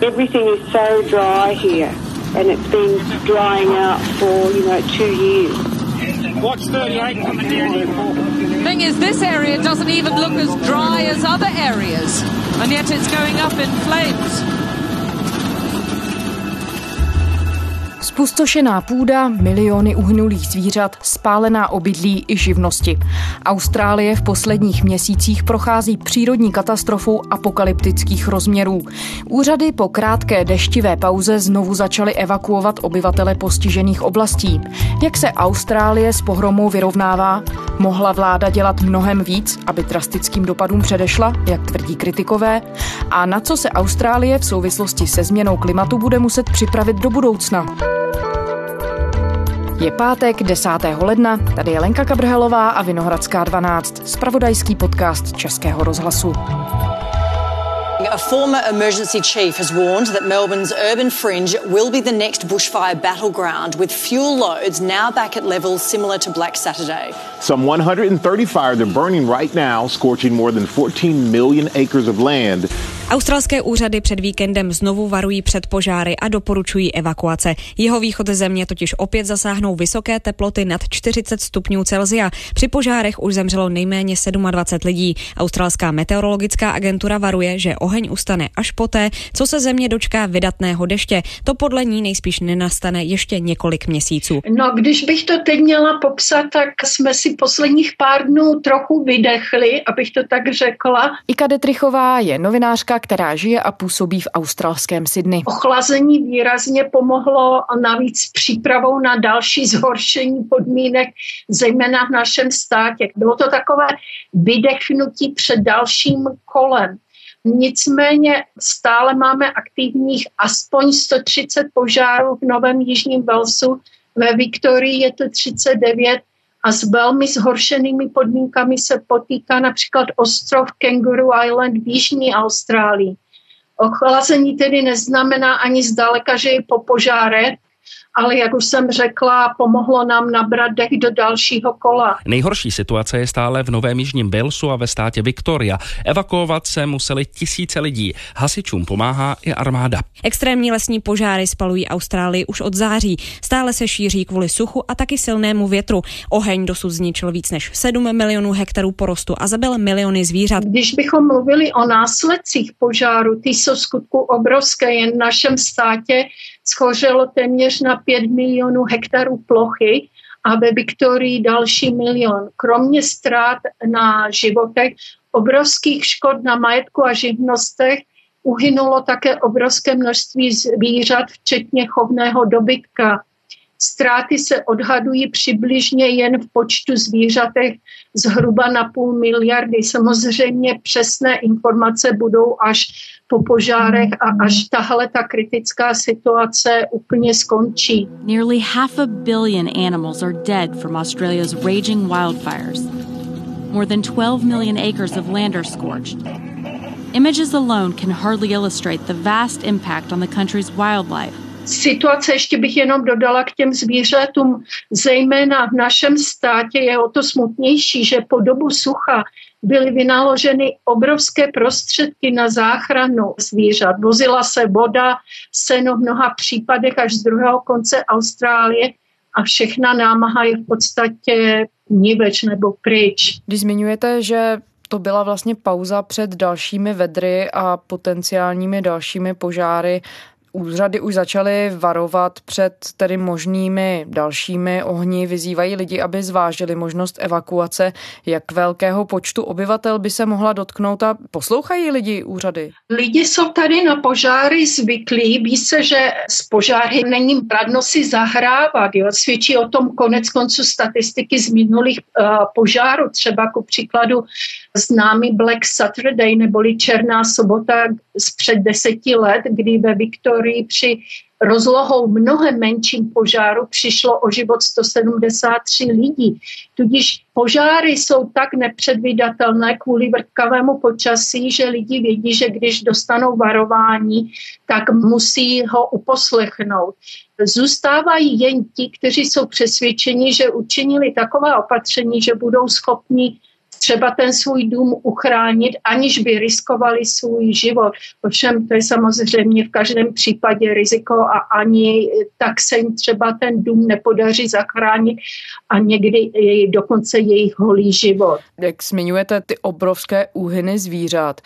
Everything is so dry here and it's been drying out for, you know, two years. Watch 38 coming down Thing is, this area doesn't even look as dry as other areas, and yet it's going up in flames. Spustošená půda, miliony uhynulých zvířat, spálená obydlí i živnosti. Austrálie v posledních měsících prochází přírodní katastrofou apokalyptických rozměrů. Úřady po krátké deštivé pauze znovu začaly evakuovat obyvatele postižených oblastí. Jak se Austrálie s pohromou vyrovnává? Mohla vláda dělat mnohem víc, aby drastickým dopadům předešla, jak tvrdí kritikové? A na co se Austrálie v souvislosti se změnou klimatu bude muset připravit do budoucna? Je pátek 10. ledna, tady je Lenka Kabrhelová a Vinohradská 12, spravodajský podcast Českého rozhlasu. A former emergency chief has warned that Melbourne's urban fringe will be the next bushfire battleground, with fuel loads now back at levels similar to Black Saturday. Some 130 fires are burning right now, scorching more than 14 million acres of land. Australské úřady před víkendem znovu varují před požáry a doporučují evakuace. Jeho východ země totiž opět zasáhnou vysoké teploty nad 40 stupňů Celzia. Při požárech už zemřelo nejméně 27 lidí. Australská meteorologická agentura varuje, že oheň ustane až poté, co se země dočká vydatného deště. To podle ní nejspíš nenastane ještě několik měsíců. No, když bych to teď měla popsat, tak jsme si posledních pár dnů trochu vydechli, abych to tak řekla. Ika Detrichová je novinářka, která žije a působí v australském Sydney. Ochlazení výrazně pomohlo a navíc přípravou na další zhoršení podmínek, zejména v našem státě. Bylo to takové vydechnutí před dalším kolem. Nicméně stále máme aktivních aspoň 130 požárů v Novém Jižním Walesu, ve Viktorii je to 39 a s velmi zhoršenými podmínkami se potýká například ostrov Kangaroo Island v Jižní Austrálii. Ochlazení tedy neznamená ani zdaleka, že je po požáre, ale jak už jsem řekla, pomohlo nám nabrat dech do dalšího kola. Nejhorší situace je stále v Novém Jižním Walesu a ve státě Victoria. Evakuovat se museli tisíce lidí. Hasičům pomáhá i armáda. Extrémní lesní požáry spalují Austrálii už od září. Stále se šíří kvůli suchu a taky silnému větru. Oheň dosud zničil víc než 7 milionů hektarů porostu a zabil miliony zvířat. Když bychom mluvili o následcích požáru, ty jsou skutku obrovské. Jen v našem státě schořelo téměř na 5 milionů hektarů plochy a ve Viktorii další milion. Kromě ztrát na životech, obrovských škod na majetku a živnostech, uhynulo také obrovské množství zvířat, včetně chovného dobytka. Ztráty se odhadují přibližně jen v počtu zvířatech zhruba na půl miliardy. Samozřejmě přesné informace budou až po požárech a až tahle ta kritická situace úplně skončí. Nearly half a billion animals are dead from Australia's raging wildfires. More than 12 million acres of land are scorched. Images alone can hardly illustrate the vast impact on the country's wildlife situace, ještě bych jenom dodala k těm zvířatům, zejména v našem státě je o to smutnější, že po dobu sucha byly vynaloženy obrovské prostředky na záchranu zvířat. Vozila se voda, seno v mnoha případech až z druhého konce Austrálie a všechna námaha je v podstatě niveč nebo pryč. Když zmiňujete, že to byla vlastně pauza před dalšími vedry a potenciálními dalšími požáry úřady už začaly varovat před tedy možnými dalšími ohni, vyzývají lidi, aby zvážili možnost evakuace. Jak velkého počtu obyvatel by se mohla dotknout a poslouchají lidi úřady? Lidi jsou tady na požáry zvyklí, ví se, že z požáry není pradno si zahrávat. Jo. Svědčí o tom konec konců statistiky z minulých uh, požárů, třeba ku příkladu známý Black Saturday neboli Černá sobota z před deseti let, kdy ve Viktorii při rozlohou mnohem menším požáru přišlo o život 173 lidí. Tudíž požáry jsou tak nepředvídatelné kvůli vrtkavému počasí, že lidi vědí, že když dostanou varování, tak musí ho uposlechnout. Zůstávají jen ti, kteří jsou přesvědčeni, že učinili taková opatření, že budou schopni třeba ten svůj dům uchránit, aniž by riskovali svůj život. Ovšem to je samozřejmě v každém případě riziko a ani tak se jim třeba ten dům nepodaří zachránit a někdy dokonce jejich holý život. Jak zmiňujete ty obrovské úhyny zvířat,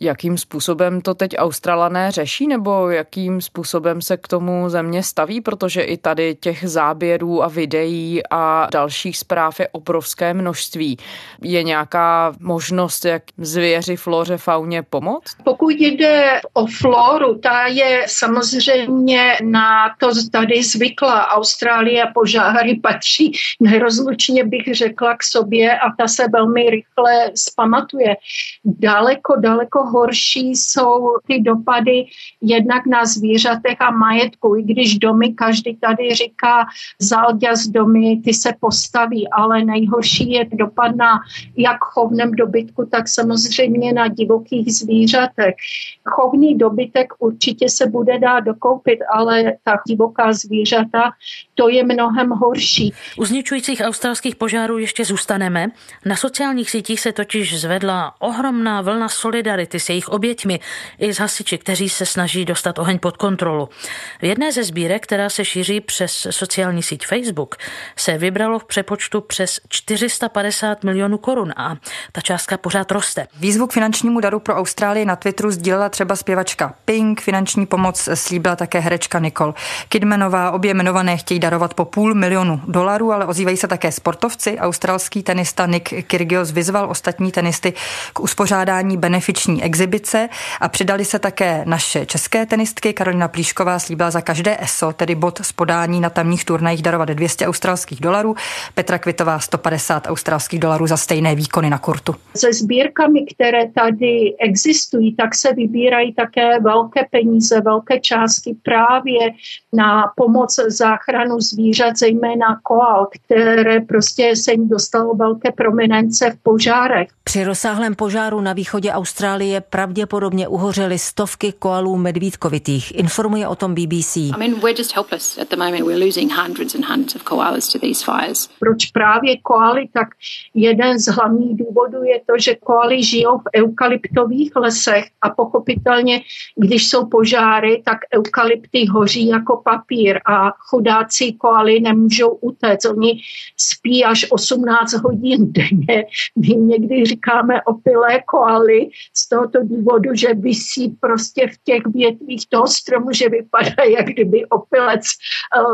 Jakým způsobem to teď Australané řeší, nebo jakým způsobem se k tomu země staví, protože i tady těch záběrů a videí a dalších zpráv je obrovské množství. Je nějaká možnost, jak zvěři, floře, fauně pomoct? Pokud jde o floru, ta je samozřejmě na to tady zvykla. Austrálie požáry patří nerozlučně, bych řekla, k sobě a ta se velmi rychle spamatuje. Daleko, daleko horší jsou ty dopady jednak na zvířatech a majetku, i když domy, každý tady říká, zalďas domy, ty se postaví, ale nejhorší je dopad na jak chovném dobytku, tak samozřejmě na divokých zvířatech. Chovný dobytek určitě se bude dát dokoupit, ale ta divoká zvířata, to je mnohem horší. U zničujících australských požárů ještě zůstaneme. Na sociálních sítích se totiž zvedla ohromná vlna solidarity s jejich oběťmi i s hasiči, kteří se snaží dostat oheň pod kontrolu. V jedné ze sbírek, která se šíří přes sociální síť Facebook, se vybralo v přepočtu přes 450 milionů korun a ta částka pořád roste. Výzvu k finančnímu daru pro Austrálii na Twitteru sdílela třeba zpěvačka Pink, finanční pomoc slíbila také herečka Nicole Kidmanová. Obě jmenované chtějí darovat po půl milionu dolarů, ale ozývají se také sportovci. Australský tenista Nick Kyrgios vyzval ostatní tenisty k uspořádání benefiční exibice a přidali se také naše české tenistky. Karolina Plíšková slíbila za každé ESO, tedy bod z podání na tamních turnajích darovat 200 australských dolarů, Petra Kvitová 150 australských dolarů za stejné výkony na kurtu. Se sbírkami, které tady existují, tak se vybírají také velké peníze, velké částky právě na pomoc záchranu zvířat, zejména koal, které prostě se jim dostalo velké prominence v požárech. Při rozsáhlém požáru na východě Austrálie pravděpodobně uhořely stovky koalů medvídkovitých. Informuje o tom BBC. I mean, we're just helpless at the moment. We're losing hundreds and hundreds of koalas to these fires. Proč právě koaly? Tak jeden z hlavních důvodů je to, že koaly žijou v eukalyptových lesech a pochopitelně, když jsou požáry, tak eukalypty hoří jako papír a chudáci koaly nemůžou utéct. Oni spí až 18 hodin denně. My někdy říkáme opilé koaly z tohoto důvodu, že vysí prostě v těch větvích toho stromu, že vypadá, jak kdyby opilec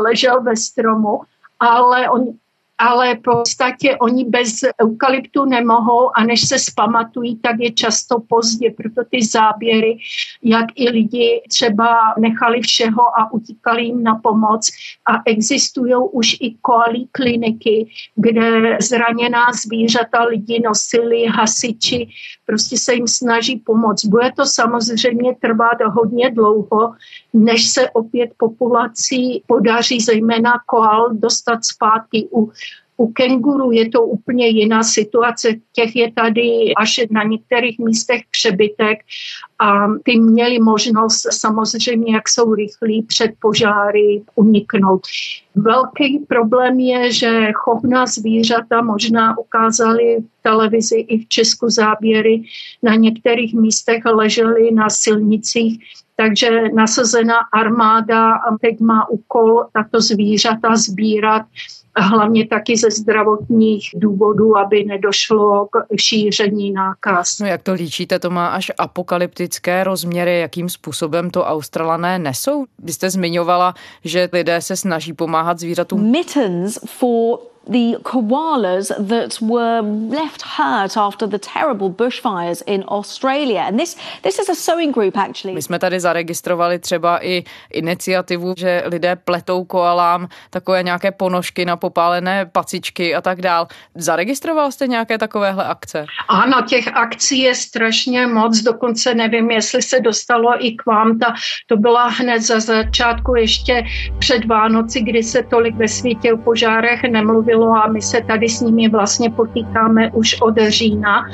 ležel ve stromu ale on, ale v podstatě oni bez eukalyptu nemohou a než se spamatují, tak je často pozdě, proto ty záběry, jak i lidi třeba nechali všeho a utíkali jim na pomoc a existují už i koalí kliniky, kde zraněná zvířata lidi nosili hasiči, prostě se jim snaží pomoct. Bude to samozřejmě trvat hodně dlouho, než se opět populací podaří zejména koal dostat zpátky u u kenguru je to úplně jiná situace. Těch je tady až na některých místech přebytek a ty měli možnost samozřejmě, jak jsou rychlí před požáry uniknout. Velký problém je, že chovná zvířata možná ukázali v televizi i v Česku záběry na některých místech ležely na silnicích takže nasazená armáda teď má úkol tato zvířata sbírat hlavně taky ze zdravotních důvodů, aby nedošlo k šíření nákaz. No jak to líčíte, to má až apokalyptické rozměry, jakým způsobem to Australané nesou? Vy jste zmiňovala, že lidé se snaží pomáhat zvířatům. Mittens for the koalas that were left hurt after the terrible bushfires in Australia. And this, this is a sewing group actually. My jsme tady zaregistrovali třeba i iniciativu, že lidé pletou koalám takové nějaké ponožky na popálené pacičky a tak dál. Zaregistroval jste nějaké takovéhle akce? Ano, těch akcí je strašně moc, dokonce nevím, jestli se dostalo i k vám. Ta, to byla hned za začátku ještě před Vánoci, kdy se tolik ve světě o požárech nemluvilo bylo a my se tady s nimi vlastně potýkáme už od října,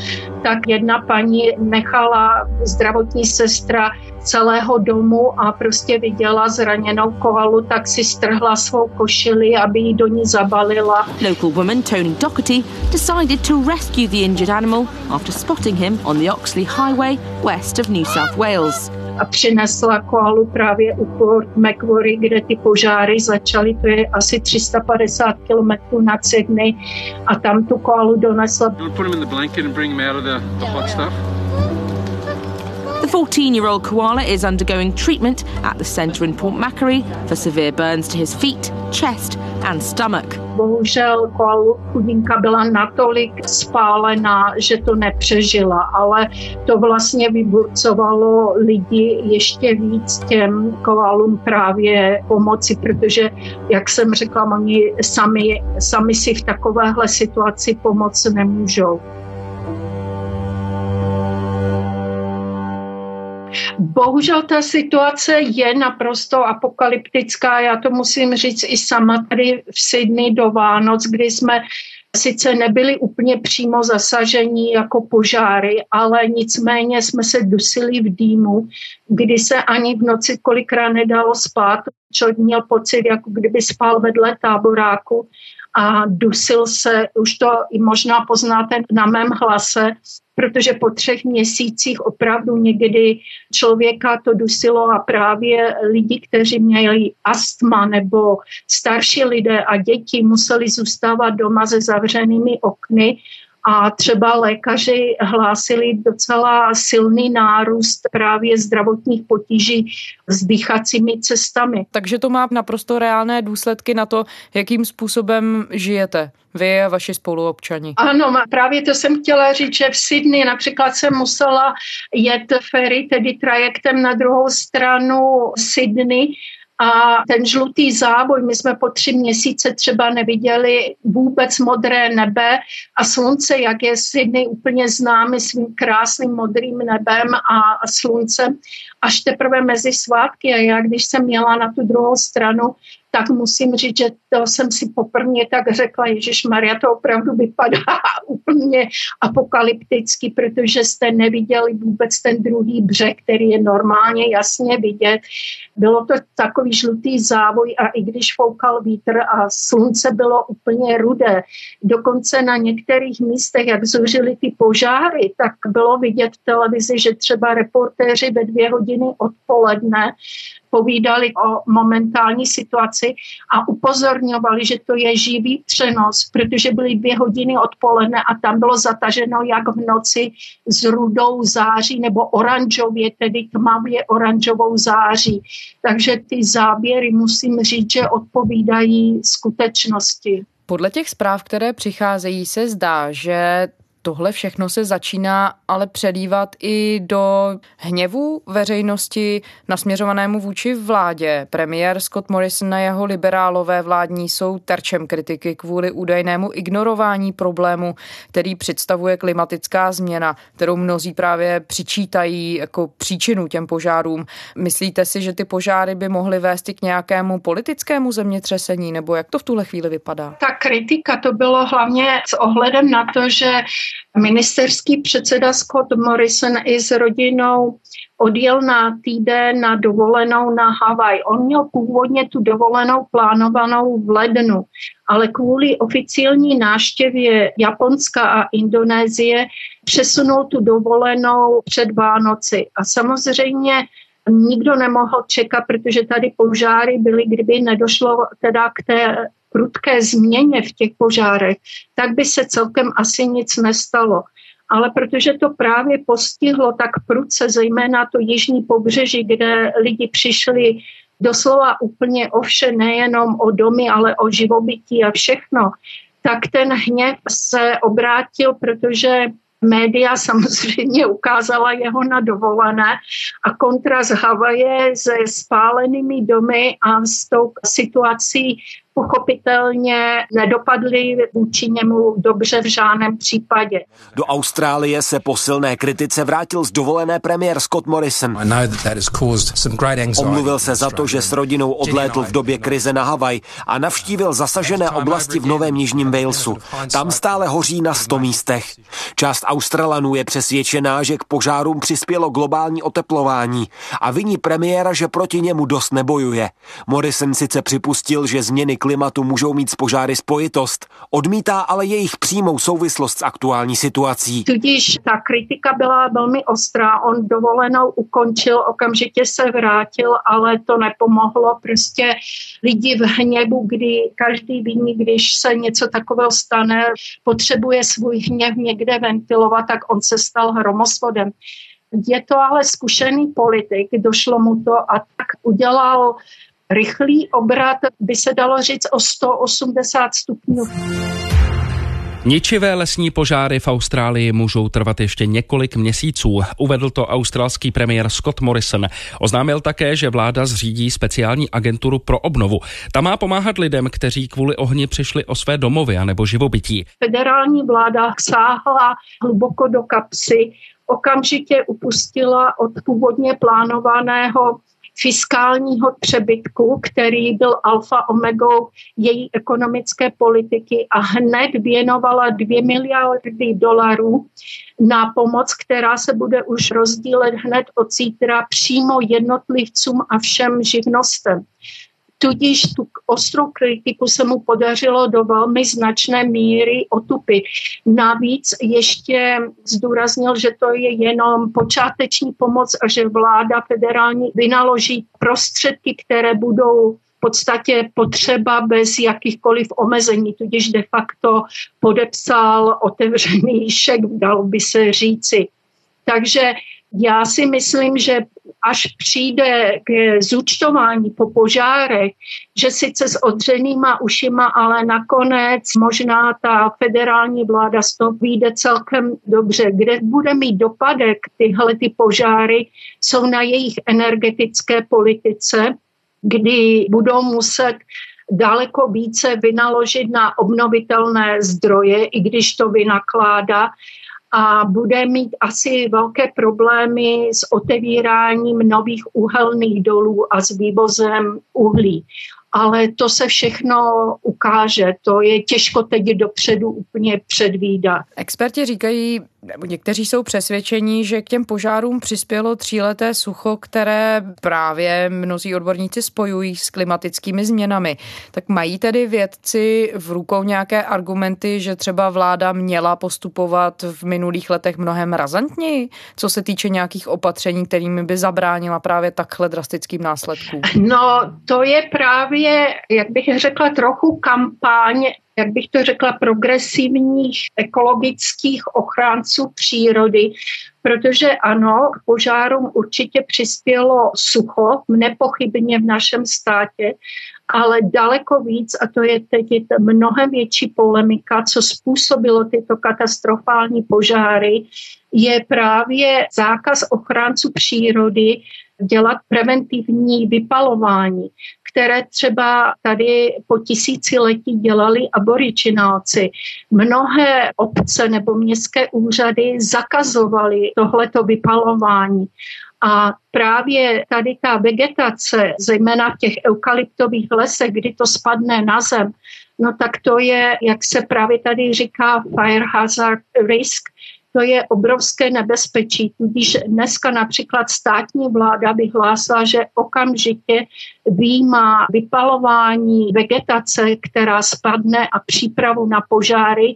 tak jedna paní nechala zdravotní sestra celého domu a prostě viděla zraněnou koalu, tak si strhla svou košili, aby ji do ní zabalila. Local woman Tony Doherty decided to rescue the injured animal after spotting him on the Oxley Highway west of New South Wales a přinesla koalu právě u Port Macquarie, kde ty požáry začaly, to je asi 350 km nad Sydney a tam tu koalu donesla. The 14-year-old koala is undergoing treatment at the centre in Port Macquarie for severe burns to his feet, chest and stomach. Bohužel chudinka byla natolik spálená, že to nepřežila, ale to vlastně vyburcovalo lidi ještě víc těm koalům právě pomoci, protože, jak jsem řekla, oni sami, sami si v takovéhle situaci pomoct nemůžou. Bohužel ta situace je naprosto apokalyptická. Já to musím říct i sama tady v Sydney do Vánoc, kdy jsme sice nebyli úplně přímo zasažení jako požáry, ale nicméně jsme se dusili v dýmu, kdy se ani v noci kolikrát nedalo spát. Člověk měl pocit, jako kdyby spal vedle táboráku a dusil se, už to i možná poznáte na mém hlase, protože po třech měsících opravdu někdy člověka to dusilo a právě lidi, kteří měli astma nebo starší lidé a děti museli zůstávat doma se zavřenými okny a třeba lékaři hlásili docela silný nárůst právě zdravotních potíží s dýchacími cestami. Takže to má naprosto reálné důsledky na to, jakým způsobem žijete vy a vaši spoluobčani. Ano, právě to jsem chtěla říct, že v Sydney například jsem musela jet ferry, tedy trajektem na druhou stranu Sydney a ten žlutý záboj, my jsme po tři měsíce třeba neviděli vůbec modré nebe a slunce, jak je Sydney úplně známy svým krásným modrým nebem a sluncem, až teprve mezi svátky. A já, když jsem měla na tu druhou stranu, tak musím říct, že to jsem si poprvé tak řekla, Ježíš Maria, to opravdu vypadá úplně apokalypticky, protože jste neviděli vůbec ten druhý břeh, který je normálně jasně vidět. Bylo to takový žlutý závoj a i když foukal vítr a slunce bylo úplně rudé, dokonce na některých místech, jak zuřily ty požáry, tak bylo vidět v televizi, že třeba reportéři ve dvě hodiny odpoledne povídali o momentální situaci a upozorňovali, že to je živý přenos, protože byly dvě hodiny odpoledne a tam bylo zataženo jak v noci s rudou září nebo oranžově, tedy tmavě oranžovou září. Takže ty záběry musím říct, že odpovídají skutečnosti. Podle těch zpráv, které přicházejí, se zdá, že tohle všechno se začíná ale předívat i do hněvu veřejnosti nasměřovanému vůči vládě. Premiér Scott Morrison a jeho liberálové vládní jsou terčem kritiky kvůli údajnému ignorování problému, který představuje klimatická změna, kterou mnozí právě přičítají jako příčinu těm požárům. Myslíte si, že ty požáry by mohly vést i k nějakému politickému zemětřesení, nebo jak to v tuhle chvíli vypadá? Ta kritika to bylo hlavně s ohledem na to, že Ministerský předseda Scott Morrison i s rodinou odjel na týden na dovolenou na Havaj. On měl původně tu dovolenou plánovanou v lednu, ale kvůli oficiální náštěvě Japonska a Indonésie přesunul tu dovolenou před Vánoci. A samozřejmě nikdo nemohl čekat, protože tady požáry byly, kdyby nedošlo teda k té prudké změně v těch požárech, tak by se celkem asi nic nestalo. Ale protože to právě postihlo tak prudce, zejména to jižní pobřeží, kde lidi přišli doslova úplně o vše, nejenom o domy, ale o živobytí a všechno, tak ten hněv se obrátil, protože média samozřejmě ukázala jeho na dovolené a kontrast Havaje se spálenými domy a s tou situací pochopitelně nedopadly vůči němu dobře v žádném případě. Do Austrálie se po silné kritice vrátil z dovolené premiér Scott Morrison. Omluvil se za to, že s rodinou odlétl v době krize na Havaj a navštívil zasažené oblasti v Novém Jižním Walesu. Tam stále hoří na 100 místech. Část Australanů je přesvědčená, že k požárům přispělo globální oteplování a viní premiéra, že proti němu dost nebojuje. Morrison sice připustil, že změny klimatu můžou mít s požáry spojitost, odmítá ale jejich přímou souvislost s aktuální situací. Tudíž ta kritika byla velmi ostrá. On dovolenou ukončil, okamžitě se vrátil, ale to nepomohlo. Prostě lidi v hněvu, kdy každý ví, když se něco takového stane, potřebuje svůj hněv někde ventilovat, tak on se stal hromosvodem. Je to ale zkušený politik, došlo mu to a tak udělal rychlý obrat, by se dalo říct o 180 stupňů. Ničivé lesní požáry v Austrálii můžou trvat ještě několik měsíců, uvedl to australský premiér Scott Morrison. Oznámil také, že vláda zřídí speciální agenturu pro obnovu. Ta má pomáhat lidem, kteří kvůli ohni přišli o své domovy anebo živobytí. Federální vláda sáhla hluboko do kapsy, okamžitě upustila od původně plánovaného fiskálního přebytku, který byl alfa omegou její ekonomické politiky a hned věnovala 2 miliardy dolarů na pomoc, která se bude už rozdílet hned od zítra přímo jednotlivcům a všem živnostem. Tudíž tu ostrou kritiku se mu podařilo do velmi značné míry otupit. Navíc ještě zdůraznil, že to je jenom počáteční pomoc a že vláda federální vynaloží prostředky, které budou v podstatě potřeba bez jakýchkoliv omezení, tudíž de facto podepsal otevřený šek, dalo by se říci. Takže já si myslím, že až přijde k zúčtování po požárech, že sice s odřenýma ušima, ale nakonec možná ta federální vláda z toho vyjde celkem dobře. Kde bude mít dopadek tyhle ty požáry, jsou na jejich energetické politice, kdy budou muset daleko více vynaložit na obnovitelné zdroje, i když to vynakládá, a bude mít asi velké problémy s otevíráním nových uhelných dolů a s vývozem uhlí ale to se všechno ukáže. To je těžko teď dopředu úplně předvídat. Experti říkají, nebo někteří jsou přesvědčení, že k těm požárům přispělo tříleté sucho, které právě mnozí odborníci spojují s klimatickými změnami. Tak mají tedy vědci v rukou nějaké argumenty, že třeba vláda měla postupovat v minulých letech mnohem razantněji, co se týče nějakých opatření, kterými by zabránila právě takhle drastickým následkům? No, to je právě, jak bych řekla, trochu kampaň jak bych to řekla, progresivních ekologických ochránců přírody, protože ano, k požárům určitě přispělo sucho, nepochybně v našem státě, ale daleko víc, a to je teď mnohem větší polemika, co způsobilo tyto katastrofální požáry, je právě zákaz ochránců přírody dělat preventivní vypalování které třeba tady po tisíciletí dělali aboričinálci. Mnohé obce nebo městské úřady zakazovaly tohleto vypalování. A právě tady ta vegetace, zejména v těch eukalyptových lesech, kdy to spadne na zem, no tak to je, jak se právě tady říká, fire hazard risk, to je obrovské nebezpečí. Tudíž dneska například státní vláda vyhlásila, že okamžitě výjímá vypalování vegetace, která spadne a přípravu na požáry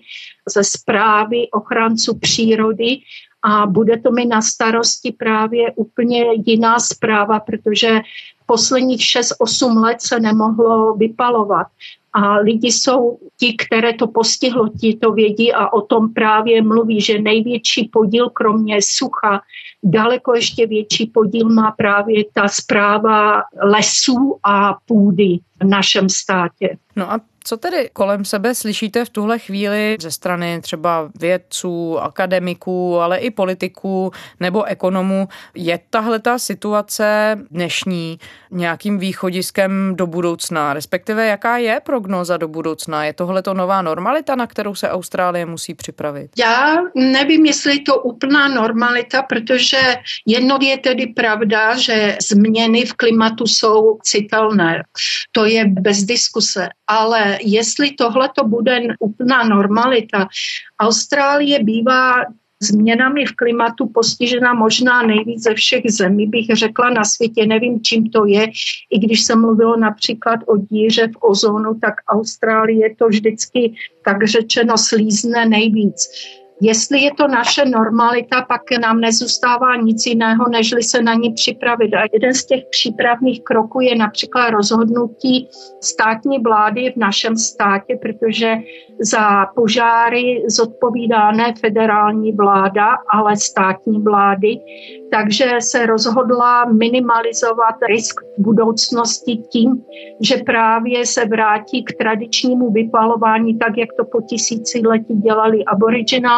ze zprávy ochránců přírody a bude to mi na starosti právě úplně jiná zpráva, protože posledních 6-8 let se nemohlo vypalovat. A lidi jsou ti, které to postihlo, ti to vědí a o tom právě mluví, že největší podíl, kromě sucha, daleko ještě větší podíl má právě ta zpráva lesů a půdy v našem státě. No a Co tedy kolem sebe slyšíte v tuhle chvíli ze strany třeba vědců, akademiků, ale i politiků nebo ekonomů? Je tahle ta situace dnešní nějakým východiskem do budoucna? Respektive jaká je prognoza do budoucna? Je tohle to nová normalita, na kterou se Austrálie musí připravit? Já nevím, jestli je to úplná normalita, protože jedno je tedy pravda, že změny v klimatu jsou citelné. To je bez diskuse. Ale jestli tohle to bude úplná normalita, Austrálie bývá změnami v klimatu postižena možná nejvíc ze všech zemí, bych řekla na světě, nevím, čím to je. I když se mluvilo například o díře v ozónu, tak Austrálie to vždycky tak řečeno slízne nejvíc. Jestli je to naše normalita, pak nám nezůstává nic jiného, nežli se na ní připravit. A jeden z těch přípravných kroků je například rozhodnutí státní vlády v našem státě, protože za požáry zodpovídá ne federální vláda, ale státní vlády. Takže se rozhodla minimalizovat risk budoucnosti tím, že právě se vrátí k tradičnímu vypalování, tak jak to po tisíciletí dělali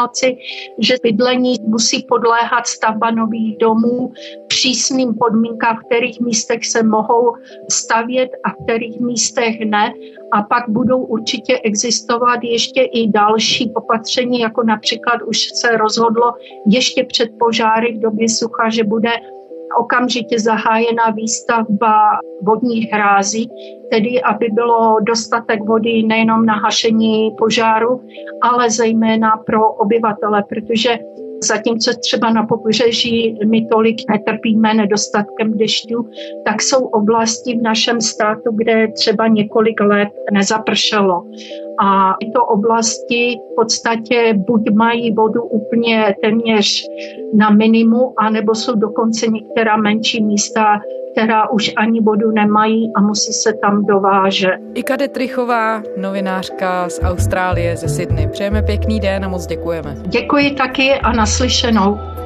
aboriginálci, že bydlení musí podléhat stavba nových domů, přísným podmínkám, v kterých místech se mohou stavět a v kterých místech ne. A pak budou určitě existovat ještě i další opatření, jako například už se rozhodlo ještě před požáry v době sucha, že bude okamžitě zahájena výstavba vodních hrází, tedy aby bylo dostatek vody nejenom na hašení požáru, ale zejména pro obyvatele, protože Zatímco třeba na pobřeží my tolik netrpíme nedostatkem dešťů, tak jsou oblasti v našem státu, kde třeba několik let nezapršelo. A tyto oblasti v podstatě buď mají vodu úplně téměř na minimu, anebo jsou dokonce některá menší místa, která už ani vodu nemají a musí se tam dovážet. Ika Detrichová, novinářka z Austrálie, ze Sydney. Přejeme pěkný den a moc děkujeme. Děkuji taky a naslyšenou.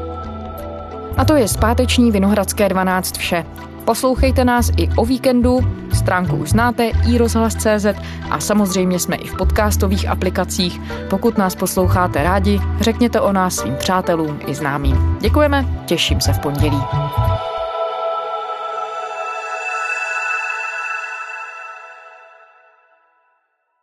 A to je zpáteční Vinohradské 12 vše. Poslouchejte nás i o víkendu, stránku už znáte, i rozhlas.cz a samozřejmě jsme i v podcastových aplikacích. Pokud nás posloucháte rádi, řekněte o nás svým přátelům i známým. Děkujeme, těším se v pondělí.